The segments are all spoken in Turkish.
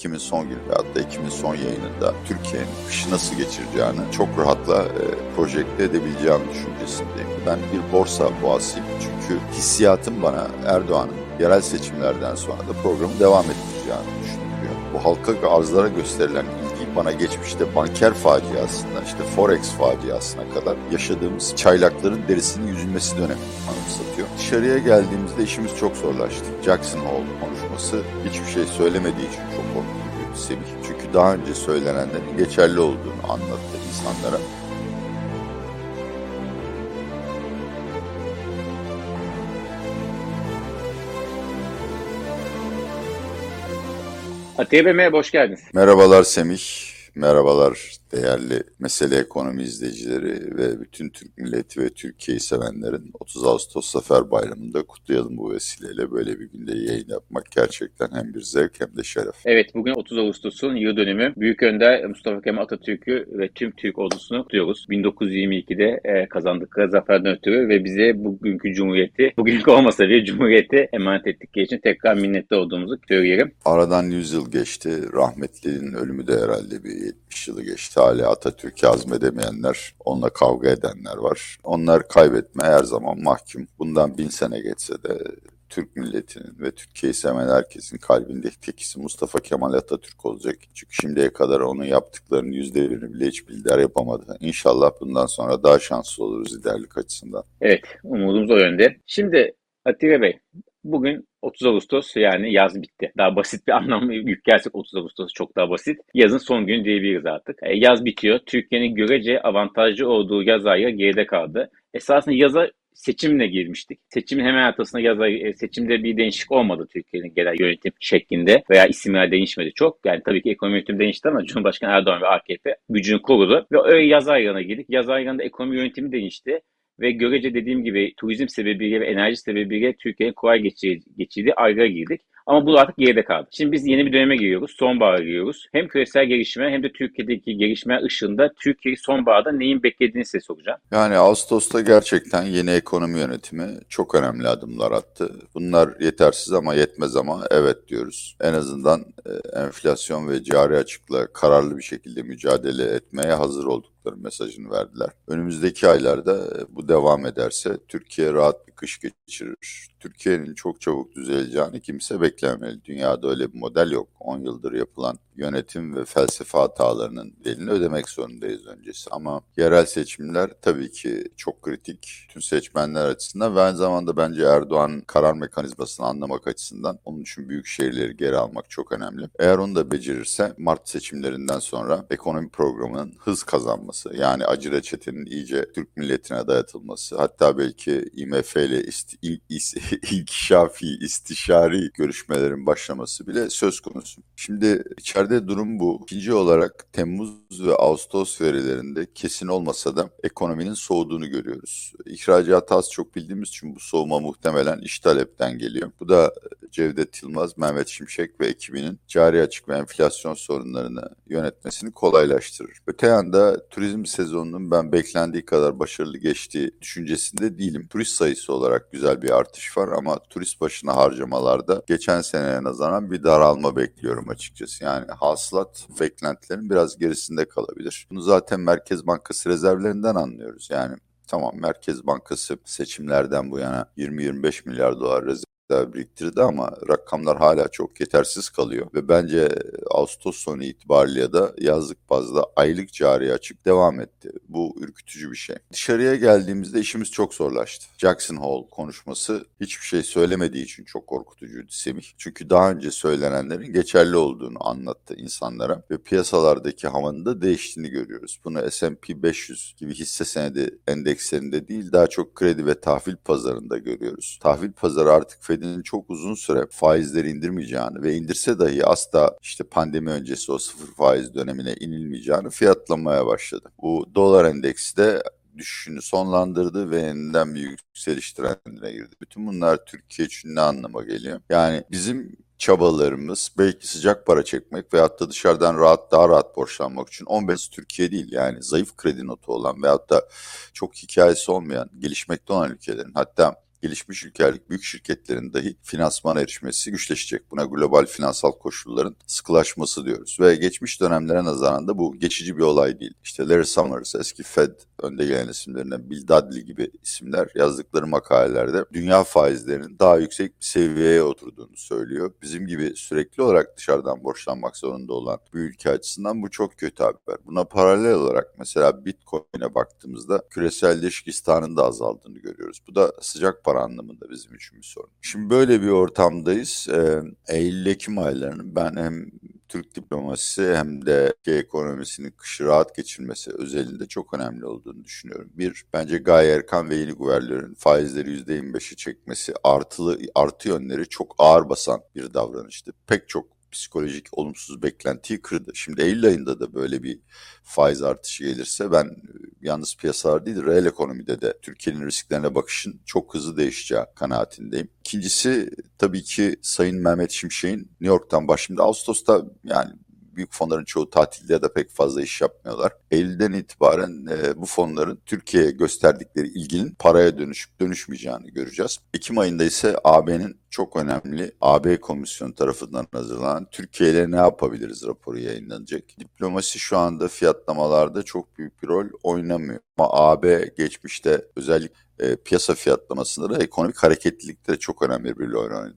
Ekim'in son günü veyahut da Ekim'in son yayınında Türkiye'nin kışı nasıl geçireceğini çok rahatla e, projekte edebileceğim düşüncesindeyim. Ben bir borsa boğasıyım çünkü hissiyatım bana Erdoğan'ın yerel seçimlerden sonra da programı devam ettireceğini düşünüyor. Bu halka arzlara gösterilen ilgi bana geçmişte banker faciasından işte forex faciasına kadar yaşadığımız çaylakların derisinin yüzülmesi dönemini anımsatıyor. Dışarıya geldiğimizde işimiz çok zorlaştı. Jackson Hole konuşması hiçbir şey söylemediği için çok korkutucuydu Semih. Çünkü daha önce söylenenlerin geçerli olduğunu anlattı insanlara. Atiye Bey merhaba, hoş geldiniz. Merhabalar Semih, merhabalar değerli mesele ekonomi izleyicileri ve bütün Türk milleti ve Türkiye'yi sevenlerin 30 Ağustos Zafer Bayramı'nda kutlayalım bu vesileyle. Böyle bir günde yayın yapmak gerçekten hem bir zevk hem de şeref. Evet bugün 30 Ağustos'un yıl dönümü. Büyük Önder Mustafa Kemal Atatürk'ü ve tüm Türk ordusunu kutluyoruz. 1922'de e, kazandıkları zaferden ötürü ve bize bugünkü cumhuriyeti, bugünkü olmasa bile cumhuriyeti emanet ettikleri için tekrar minnetli olduğumuzu söyleyelim. Aradan 100 yıl geçti. Rahmetli'nin ölümü de herhalde bir 70 yılı geçti hala Atatürk'ü hazmedemeyenler, onunla kavga edenler var. Onlar kaybetme her zaman mahkum. Bundan bin sene geçse de Türk milletinin ve Türkiye'yi seven herkesin kalbindeki tekisi Mustafa Kemal Atatürk olacak. Çünkü şimdiye kadar onun yaptıklarının yüzde birini bile hiç lider yapamadı. İnşallah bundan sonra daha şanslı oluruz liderlik açısından. Evet, umudumuz o yönde. Şimdi Atilla Bey, bugün 30 Ağustos yani yaz bitti. Daha basit bir anlam yüklersek 30 Ağustos çok daha basit. Yazın son günü diyebiliriz artık. E, yaz bitiyor. Türkiye'nin görece avantajlı olduğu yaz ayı geride kaldı. Esasında yaza seçimle girmiştik. Seçimin hemen arkasında yaz e, seçimde bir değişiklik olmadı Türkiye'nin genel yönetim şeklinde veya isimler değişmedi çok. Yani tabii ki ekonomi yönetimi değişti ama Cumhurbaşkanı Erdoğan ve AKP gücünü korudu. Ve öyle yaz aylarına girdik. Yaz aylarında ekonomi yönetimi değişti ve görece dediğim gibi turizm sebebiyle ve enerji sebebiyle Türkiye'nin kolay geçirdiği, geçirdiği aylara girdik. Ama bu artık geride kaldı. Şimdi biz yeni bir döneme giriyoruz. Sonbahara giriyoruz. Hem küresel gelişme hem de Türkiye'deki gelişme ışığında Türkiye'yi sonbaharda neyin beklediğini size soracağım. Yani Ağustos'ta gerçekten yeni ekonomi yönetimi çok önemli adımlar attı. Bunlar yetersiz ama yetmez ama evet diyoruz. En azından e, enflasyon ve cari açıkla kararlı bir şekilde mücadele etmeye hazır olduk mesajını verdiler. Önümüzdeki aylarda e, bu devam ederse Türkiye rahat bir kış geçirir. Türkiye'nin çok çabuk düzeleceğini kimse beklememeli. Dünyada öyle bir model yok. 10 yıldır yapılan yönetim ve felsefe hatalarının bedelini ödemek zorundayız öncesi. Ama yerel seçimler tabii ki çok kritik. Tüm seçmenler açısından ve aynı zamanda bence Erdoğan karar mekanizmasını anlamak açısından onun için büyük şehirleri geri almak çok önemli. Eğer onu da becerirse Mart seçimlerinden sonra ekonomi programının hız kazanması yani acı reçetenin iyice Türk milletine dayatılması hatta belki IMF ile isti, inkişafi, istişari görüşmelerin başlaması bile söz konusu. Şimdi içeride durum bu. İkinci olarak Temmuz ve Ağustos verilerinde kesin olmasa da ekonominin soğuduğunu görüyoruz. İhracat az çok bildiğimiz için bu soğuma muhtemelen iş talepten geliyor. Bu da Cevdet Yılmaz, Mehmet Şimşek ve ekibinin cari açık ve enflasyon sorunlarını yönetmesini kolaylaştırır. Öte yanda turizm sezonunun ben beklendiği kadar başarılı geçtiği düşüncesinde değilim. Turist sayısı olarak güzel bir artış var ama turist başına harcamalarda geçen seneye nazaran bir daralma bekliyorum açıkçası. Yani hasılat beklentilerin biraz gerisinde kalabilir. Bunu zaten Merkez Bankası rezervlerinden anlıyoruz. Yani Tamam Merkez Bankası seçimlerden bu yana 20-25 milyar dolar rezerv biriktirdi ama rakamlar hala çok yetersiz kalıyor. Ve bence Ağustos sonu itibariyle de yazlık bazda aylık cari açık devam etti. Bu ürkütücü bir şey. Dışarıya geldiğimizde işimiz çok zorlaştı. Jackson Hole konuşması hiçbir şey söylemediği için çok korkutucuydu Semih. Çünkü daha önce söylenenlerin geçerli olduğunu anlattı insanlara ve piyasalardaki havanın da değiştiğini görüyoruz. Bunu S&P 500 gibi hisse senedi endekslerinde değil daha çok kredi ve tahvil pazarında görüyoruz. Tahvil pazarı artık Fed Fed'in çok uzun süre faizleri indirmeyeceğini ve indirse dahi asla işte pandemi öncesi o sıfır faiz dönemine inilmeyeceğini fiyatlamaya başladı. Bu dolar endeksi de düşüşünü sonlandırdı ve yeniden bir yükseliş trendine girdi. Bütün bunlar Türkiye için ne anlama geliyor? Yani bizim çabalarımız belki sıcak para çekmek veyahut da dışarıdan rahat daha rahat borçlanmak için 15 Türkiye değil yani zayıf kredi notu olan veyahut da çok hikayesi olmayan gelişmekte olan ülkelerin hatta gelişmiş ülkelik büyük şirketlerin dahi finansmana erişmesi güçleşecek. Buna global finansal koşulların sıkılaşması diyoruz. Ve geçmiş dönemlere nazaran da bu geçici bir olay değil. İşte Larry Summers eski Fed önde gelen isimlerinden Bill Dudley gibi isimler yazdıkları makalelerde dünya faizlerinin daha yüksek bir seviyeye oturduğunu söylüyor. Bizim gibi sürekli olarak dışarıdan borçlanmak zorunda olan bir ülke açısından bu çok kötü haber. Buna paralel olarak mesela Bitcoin'e baktığımızda küresel ilişkistanın da azaldığını görüyoruz. Bu da sıcak para anlamında bizim için bir sorun. Şimdi böyle bir ortamdayız. Ee, Eylül-Ekim aylarının ben hem Türk diplomasisi hem de ekonomisinin kışı rahat geçirmesi özelinde çok önemli olduğunu düşünüyorum. Bir, bence Gaye Erkan ve yeni guvernörün faizleri %25'i çekmesi artılı artı yönleri çok ağır basan bir davranıştı. Pek çok psikolojik olumsuz beklentiyi kırdı. Şimdi Eylül ayında da böyle bir faiz artışı gelirse ben yalnız piyasalar değil reel ekonomide de Türkiye'nin risklerine bakışın çok hızlı değişeceği kanaatindeyim. İkincisi tabii ki Sayın Mehmet Şimşek'in New York'tan başında Ağustos'ta yani büyük fonların çoğu tatilde ya da pek fazla iş yapmıyorlar. Eylül'den itibaren e, bu fonların Türkiye'ye gösterdikleri ilginin paraya dönüşüp dönüşmeyeceğini göreceğiz. Ekim ayında ise AB'nin çok önemli AB Komisyonu tarafından hazırlanan Türkiye ile ne yapabiliriz raporu yayınlanacak. Diplomasi şu anda fiyatlamalarda çok büyük bir rol oynamıyor. Ama AB geçmişte özellikle e, piyasa fiyatlamasında da ekonomik hareketlilikte çok önemli bir rol oynadı.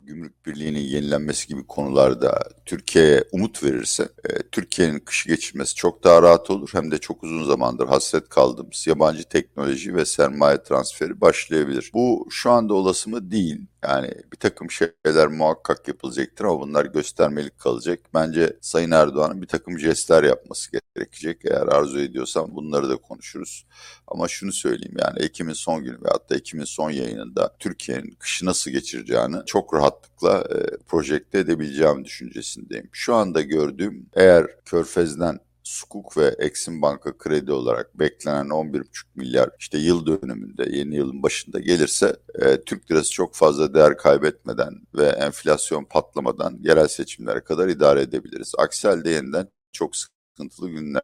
Gümrük Birliği'nin yenilenmesi gibi konularda Türkiye'ye umut verirse e, Türkiye'nin kışı geçirmesi çok daha rahat olur. Hem de çok uzun zamandır hasret kaldığımız yabancı teknoloji ve sermaye transferi başlayabilir. Bu şu anda olası mı? Değil. Yani bir takım şeyler muhakkak yapılacaktır ama bunlar göstermelik kalacak. Bence Sayın Erdoğan'ın bir takım jestler yapması gerekecek. Eğer arzu ediyorsam bunları da konuşuruz. Ama şunu söyleyeyim yani Ekim'in son günü ve hatta Ekim'in son yayınında Türkiye'nin kışı nasıl geçireceğini çok rahatlıkla e, projekte edebileceğim düşüncesindeyim. Şu anda gördüğüm eğer Körfez'den Sukuk ve Exim Banka kredi olarak beklenen 11,5 milyar işte yıl dönümünde yeni yılın başında gelirse e, Türk lirası çok fazla değer kaybetmeden ve enflasyon patlamadan yerel seçimlere kadar idare edebiliriz. Aksi halde yeniden çok sıkıntılı günler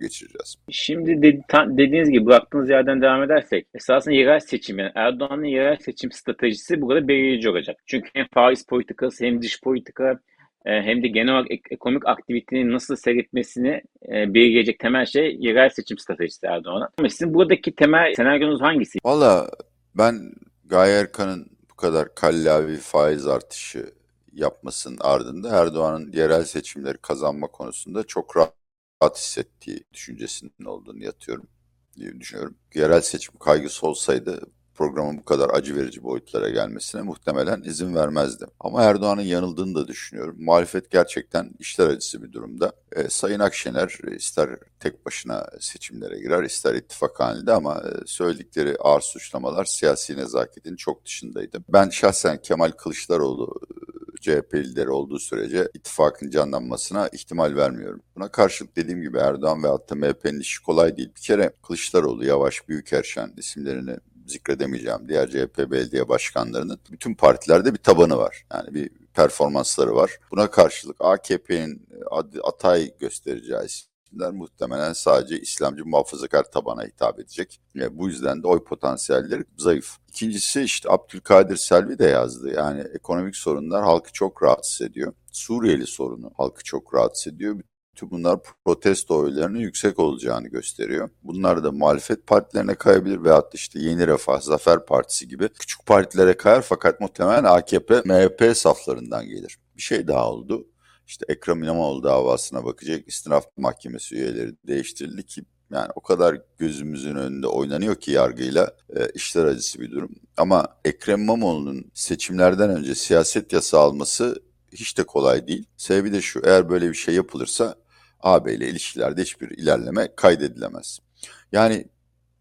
geçireceğiz. Şimdi dedi, ta, dediğiniz gibi bıraktığınız yerden devam edersek esasında yerel seçim yani Erdoğan'ın yerel seçim stratejisi burada belirleyici olacak. Çünkü hem faiz politikası hem dış politika hem de genel olarak ekonomik aktivitenin nasıl seyretmesini e, belirleyecek temel şey yerel seçim stratejisi Erdoğan'a. Ama sizin buradaki temel senaryonuz hangisi? Valla ben Gaye Erkan'ın bu kadar kallavi faiz artışı yapmasının ardında Erdoğan'ın yerel seçimleri kazanma konusunda çok rahat hissettiği düşüncesinin olduğunu yatıyorum diye düşünüyorum. Yerel seçim kaygısı olsaydı programın bu kadar acı verici boyutlara gelmesine muhtemelen izin vermezdi. Ama Erdoğan'ın yanıldığını da düşünüyorum. Muhalefet gerçekten işler acısı bir durumda. E, Sayın Akşener ister tek başına seçimlere girer ister ittifak halinde ama e, söyledikleri ağır suçlamalar siyasi nezaketin çok dışındaydı. Ben şahsen Kemal Kılıçdaroğlu CHP lideri olduğu sürece ittifakın canlanmasına ihtimal vermiyorum. Buna karşılık dediğim gibi Erdoğan ve hatta MHP'nin işi kolay değil. Bir kere Kılıçdaroğlu, Yavaş, Büyükerşen isimlerini zikredemeyeceğim diğer CHP belediye başkanlarının bütün partilerde bir tabanı var. Yani bir performansları var. Buna karşılık AKP'nin atay göstereceği isimler muhtemelen sadece İslamcı muhafazakar tabana hitap edecek. Yani bu yüzden de oy potansiyelleri zayıf. İkincisi işte Abdülkadir Selvi de yazdı. Yani ekonomik sorunlar halkı çok rahatsız ediyor. Suriyeli sorunu halkı çok rahatsız ediyor. Tüm bunlar protesto oylarının yüksek olacağını gösteriyor. Bunlar da muhalefet partilerine kayabilir veyahut işte Yeni Refah, Zafer Partisi gibi küçük partilere kayar fakat muhtemelen AKP, MHP saflarından gelir. Bir şey daha oldu. İşte Ekrem İmamoğlu davasına bakacak istinaf mahkemesi üyeleri değiştirildi ki yani o kadar gözümüzün önünde oynanıyor ki yargıyla e, işler acısı bir durum. Ama Ekrem İmamoğlu'nun seçimlerden önce siyaset yasa alması hiç de kolay değil. Sebebi de şu eğer böyle bir şey yapılırsa AB ile ilişkilerde hiçbir ilerleme kaydedilemez. Yani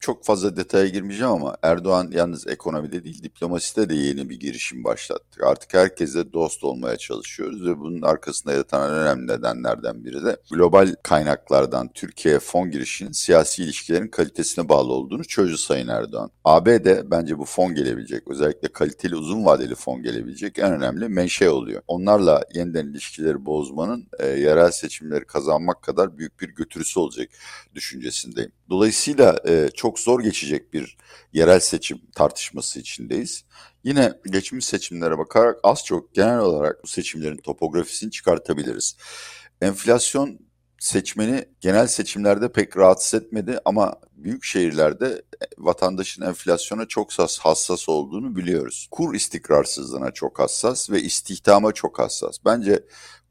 çok fazla detaya girmeyeceğim ama Erdoğan yalnız ekonomide değil diplomaside de yeni bir girişim başlattı. Artık herkese dost olmaya çalışıyoruz ve bunun arkasında yatan önemli nedenlerden biri de global kaynaklardan Türkiye'ye fon girişinin siyasi ilişkilerin kalitesine bağlı olduğunu çözdü Sayın Erdoğan. AB de bence bu fon gelebilecek özellikle kaliteli uzun vadeli fon gelebilecek en önemli menşe oluyor. Onlarla yeniden ilişkileri bozmanın e, yerel seçimleri kazanmak kadar büyük bir götürüsü olacak düşüncesindeyim. Dolayısıyla e, çok çok zor geçecek bir yerel seçim tartışması içindeyiz. Yine geçmiş seçimlere bakarak az çok genel olarak bu seçimlerin topografisini çıkartabiliriz. Enflasyon seçmeni genel seçimlerde pek rahatsız etmedi ama büyük şehirlerde e, vatandaşın enflasyona çok hassas olduğunu biliyoruz. Kur istikrarsızlığına çok hassas ve istihdama çok hassas. Bence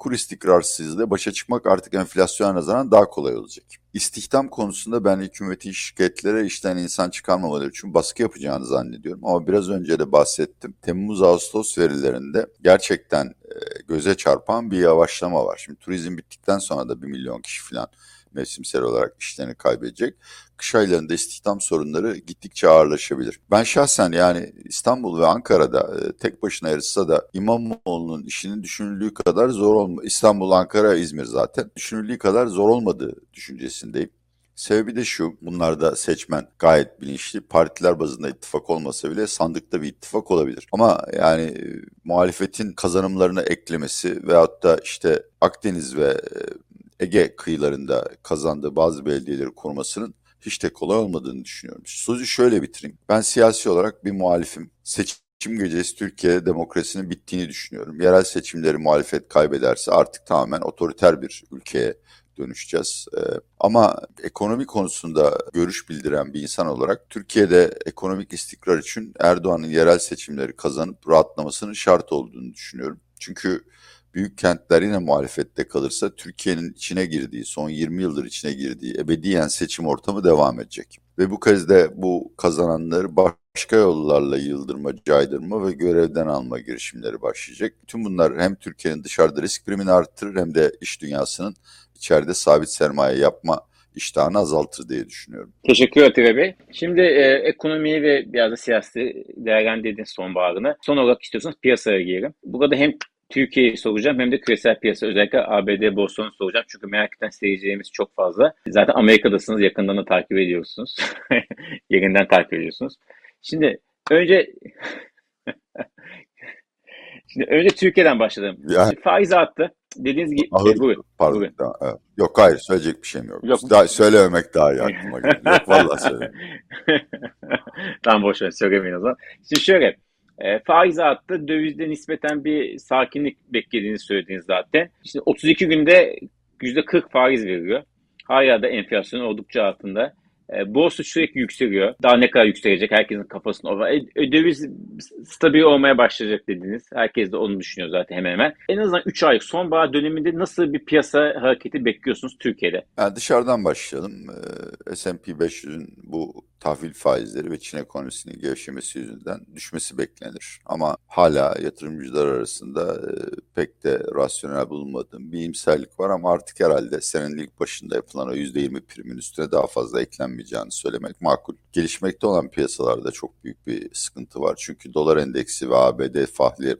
kur istikrarsızlığı başa çıkmak artık enflasyona nazaran daha kolay olacak. İstihdam konusunda ben hükümetin şirketlere işten insan çıkarmamaları için baskı yapacağını zannediyorum. Ama biraz önce de bahsettim. Temmuz-Ağustos verilerinde gerçekten e, göze çarpan bir yavaşlama var. Şimdi turizm bittikten sonra da bir milyon kişi falan mevsimsel olarak işlerini kaybedecek. Kış aylarında istihdam sorunları gittikçe ağırlaşabilir. Ben şahsen yani İstanbul ve Ankara'da e, tek başına yarışsa da İmamoğlu'nun işinin düşünüldüğü kadar zor olma İstanbul, Ankara, İzmir zaten düşünüldüğü kadar zor olmadığı düşüncesindeyim. Sebebi de şu, bunlarda seçmen gayet bilinçli. Partiler bazında ittifak olmasa bile sandıkta bir ittifak olabilir. Ama yani e, muhalefetin kazanımlarını eklemesi veyahut da işte Akdeniz ve e, Ege kıyılarında kazandığı bazı belediyeleri korumasının hiç de kolay olmadığını düşünüyorum. Sözü şöyle bitireyim. Ben siyasi olarak bir muhalifim. Seçim gecesi Türkiye demokrasinin bittiğini düşünüyorum. Yerel seçimleri muhalefet kaybederse artık tamamen otoriter bir ülkeye dönüşeceğiz. Ee, ama ekonomi konusunda görüş bildiren bir insan olarak Türkiye'de ekonomik istikrar için Erdoğan'ın yerel seçimleri kazanıp rahatlamasının şart olduğunu düşünüyorum. Çünkü büyük kentler yine muhalefette kalırsa Türkiye'nin içine girdiği, son 20 yıldır içine girdiği ebediyen seçim ortamı devam edecek. Ve bu kez de bu kazananları başka yollarla yıldırma, caydırma ve görevden alma girişimleri başlayacak. Tüm bunlar hem Türkiye'nin dışarıda risk primini arttırır hem de iş dünyasının içeride sabit sermaye yapma iştahını azaltır diye düşünüyorum. Teşekkür ederim Bey. Şimdi e, ekonomiyi ve biraz da siyasi değerlendirdiğiniz sonbaharını. Son olarak istiyorsanız piyasaya girelim. Burada hem Türkiye'yi soracağım hem de küresel piyasa özellikle ABD borsalarını soracağım. Çünkü merak eden seyircilerimiz çok fazla. Zaten Amerika'dasınız yakından da takip ediyorsunuz. Yerinden takip ediyorsunuz. Şimdi önce Şimdi önce Türkiye'den başladım. Yani, faiz arttı. Dediğiniz gibi. Ahır, buyurun. Pardon. Buyurun. Daha, evet. Yok hayır söyleyecek bir şeyim yok. yok. Daha, söylememek daha iyi aklıma geliyor. yok vallahi söyleyeyim. tamam boş ver söylemeyin o zaman. Şimdi şöyle e, faiz arttı. Dövizde nispeten bir sakinlik beklediğinizi söylediniz zaten. İşte 32 günde %40 faiz veriyor. Hala da enflasyon oldukça altında. E, borsa sürekli yükseliyor. Daha ne kadar yükselecek herkesin kafasında var. E, e, döviz stabil olmaya başlayacak dediniz. Herkes de onu düşünüyor zaten hemen hemen. En azından 3 aylık sonbahar döneminde nasıl bir piyasa hareketi bekliyorsunuz Türkiye'de? Yani dışarıdan başlayalım. Ee, S&P 500'ün bu tahvil faizleri ve Çin ekonomisinin gevşemesi yüzünden düşmesi beklenir. Ama hala yatırımcılar arasında e, pek de rasyonel bulunmadığım bir imserlik var ama artık herhalde senenin ilk başında yapılan o %20 primin üstüne daha fazla eklenmeyeceğini söylemek makul. Gelişmekte olan piyasalarda çok büyük bir sıkıntı var. Çünkü dolar endeksi ve ABD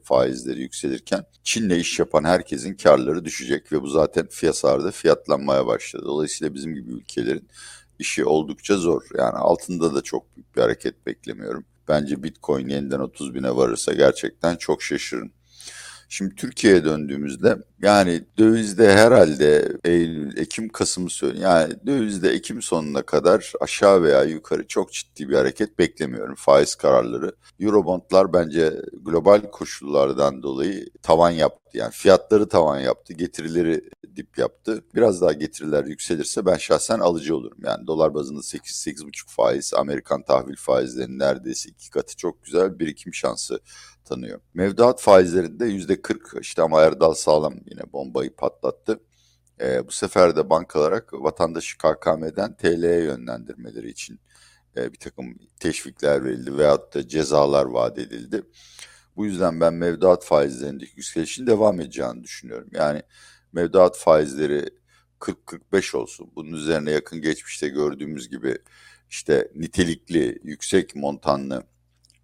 faizleri yükselirken Çin'le iş yapan herkesin karları düşecek ve bu zaten piyasalarda fiyatlanmaya başladı. Dolayısıyla bizim gibi ülkelerin işi oldukça zor. Yani altında da çok büyük bir hareket beklemiyorum. Bence Bitcoin yeniden 30 bine varırsa gerçekten çok şaşırırım. Şimdi Türkiye'ye döndüğümüzde yani dövizde herhalde Eylül, Ekim, Kasım söyleyeyim. Yani dövizde Ekim sonuna kadar aşağı veya yukarı çok ciddi bir hareket beklemiyorum. Faiz kararları. Eurobondlar bence global koşullardan dolayı tavan yaptı. Yani fiyatları tavan yaptı, getirileri dip yaptı. Biraz daha getiriler yükselirse ben şahsen alıcı olurum. Yani dolar bazında 8-8,5 faiz, Amerikan tahvil faizlerinin neredeyse iki katı çok güzel birikim şansı tanıyor. Mevduat faizlerinde yüzde 40 işte ama Erdal Sağlam yine bombayı patlattı. E, bu sefer de bankalara vatandaşı KKM'den TL'ye yönlendirmeleri için e, bir takım teşvikler verildi veyahut da cezalar vaat edildi. Bu yüzden ben mevduat faizlerindeki yükselişin devam edeceğini düşünüyorum. Yani mevduat faizleri 40-45 olsun. Bunun üzerine yakın geçmişte gördüğümüz gibi işte nitelikli, yüksek montanlı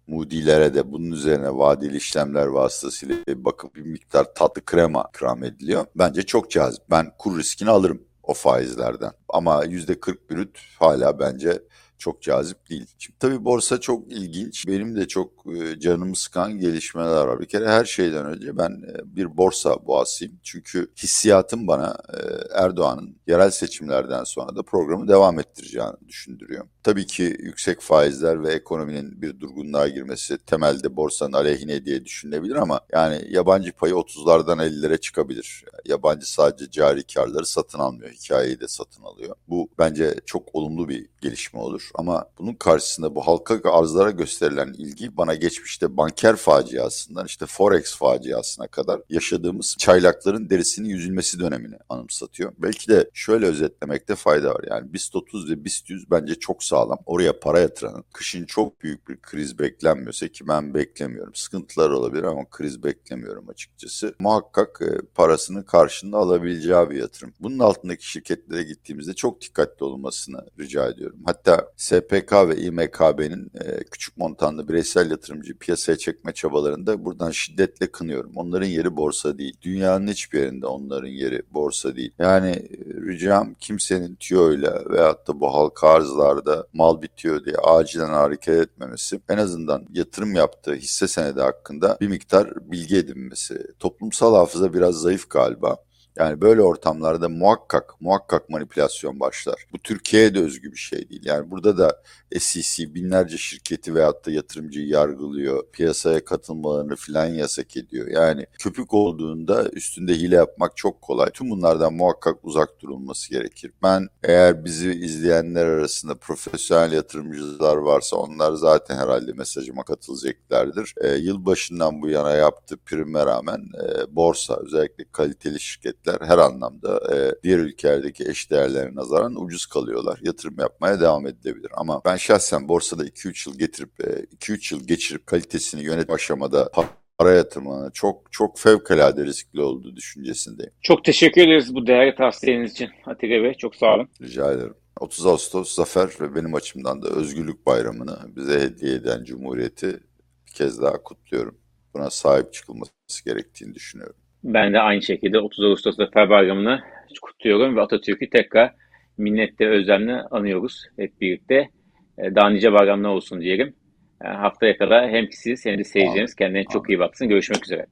Moody'lere de bunun üzerine vadeli işlemler vasıtasıyla bakıp bir miktar tatlı krema ikram ediliyor. Bence çok cazip. Ben kur riskini alırım o faizlerden. Ama %40 brüt hala bence çok cazip değil. Şimdi tabii borsa çok ilginç. Benim de çok e, canımı sıkan gelişmeler var. Bir kere her şeyden önce ben e, bir borsa boğasıyım. Çünkü hissiyatım bana e, Erdoğan'ın yerel seçimlerden sonra da programı devam ettireceğini düşündürüyor. Tabii ki yüksek faizler ve ekonominin bir durgunluğa girmesi temelde borsanın aleyhine diye düşünülebilir ama yani yabancı payı 30'lardan 50'lere çıkabilir. Yabancı sadece cari karları satın almıyor, hikayeyi de satın alıyor. Bu bence çok olumlu bir gelişme olur ama bunun karşısında bu halka arzlara gösterilen ilgi bana geçmişte banker faciasından işte forex faciasına kadar yaşadığımız çaylakların derisinin yüzülmesi dönemini anımsatıyor. Belki de şöyle özetlemekte fayda var. Yani BIST 30 ve BIST 100 bence çok sağlam. Oraya para yatıranın kışın çok büyük bir kriz beklenmiyorsa ki ben beklemiyorum. Sıkıntılar olabilir ama kriz beklemiyorum açıkçası. Muhakkak e, parasını karşında alabileceği bir yatırım. Bunun altındaki şirketlere gittiğimizde çok dikkatli olmasını rica ediyorum. Hatta SPK ve İMKB'nin e, küçük montanlı bireysel yatırımcı piyasaya çekme çabalarında buradan şiddetle kınıyorum. Onların yeri borsa değil. Dünyanın hiçbir yerinde onların yeri borsa değil. Yani e, ricam kimsenin tüyoyla veyahut da bu halka arzlarda mal bitiyor diye acilen hareket etmemesi. En azından yatırım yaptığı hisse senedi hakkında bir miktar bilgi edinmesi. Toplumsal hafıza biraz zayıf galiba. Yani böyle ortamlarda muhakkak muhakkak manipülasyon başlar. Bu Türkiye'ye de özgü bir şey değil. Yani burada da SEC binlerce şirketi veyahut da yatırımcıyı yargılıyor. Piyasaya katılmalarını filan yasak ediyor. Yani köpük olduğunda üstünde hile yapmak çok kolay. Tüm bunlardan muhakkak uzak durulması gerekir. Ben eğer bizi izleyenler arasında profesyonel yatırımcılar varsa onlar zaten herhalde mesajıma katılacaklardır. E, yılbaşından bu yana yaptığı prime rağmen e, borsa özellikle kaliteli şirketler her anlamda e, diğer ülkelerdeki eş değerlerine nazaran ucuz kalıyorlar. Yatırım yapmaya devam edilebilir. Ama ben şahsen borsada 2-3 yıl getirip 2-3 yıl geçirip kalitesini yönet aşamada para yatırmanın çok çok fevkalade riskli olduğu düşüncesindeyim. Çok teşekkür ederiz bu değerli tavsiyeniz için Atilla Bey. Çok sağ olun. Rica ederim. 30 Ağustos Zafer ve benim açımdan da Özgürlük Bayramı'nı bize hediye eden Cumhuriyeti bir kez daha kutluyorum. Buna sahip çıkılması gerektiğini düşünüyorum. Ben de aynı şekilde 30 Ağustos Zafer Bayramı'nı kutluyorum ve Atatürk'ü tekrar minnetle özlemle anıyoruz hep birlikte. E, daha nice bayramlar olsun diyelim. E, haftaya kadar hem siz hem de seyircilerimiz kendine çok iyi baksın. Görüşmek üzere.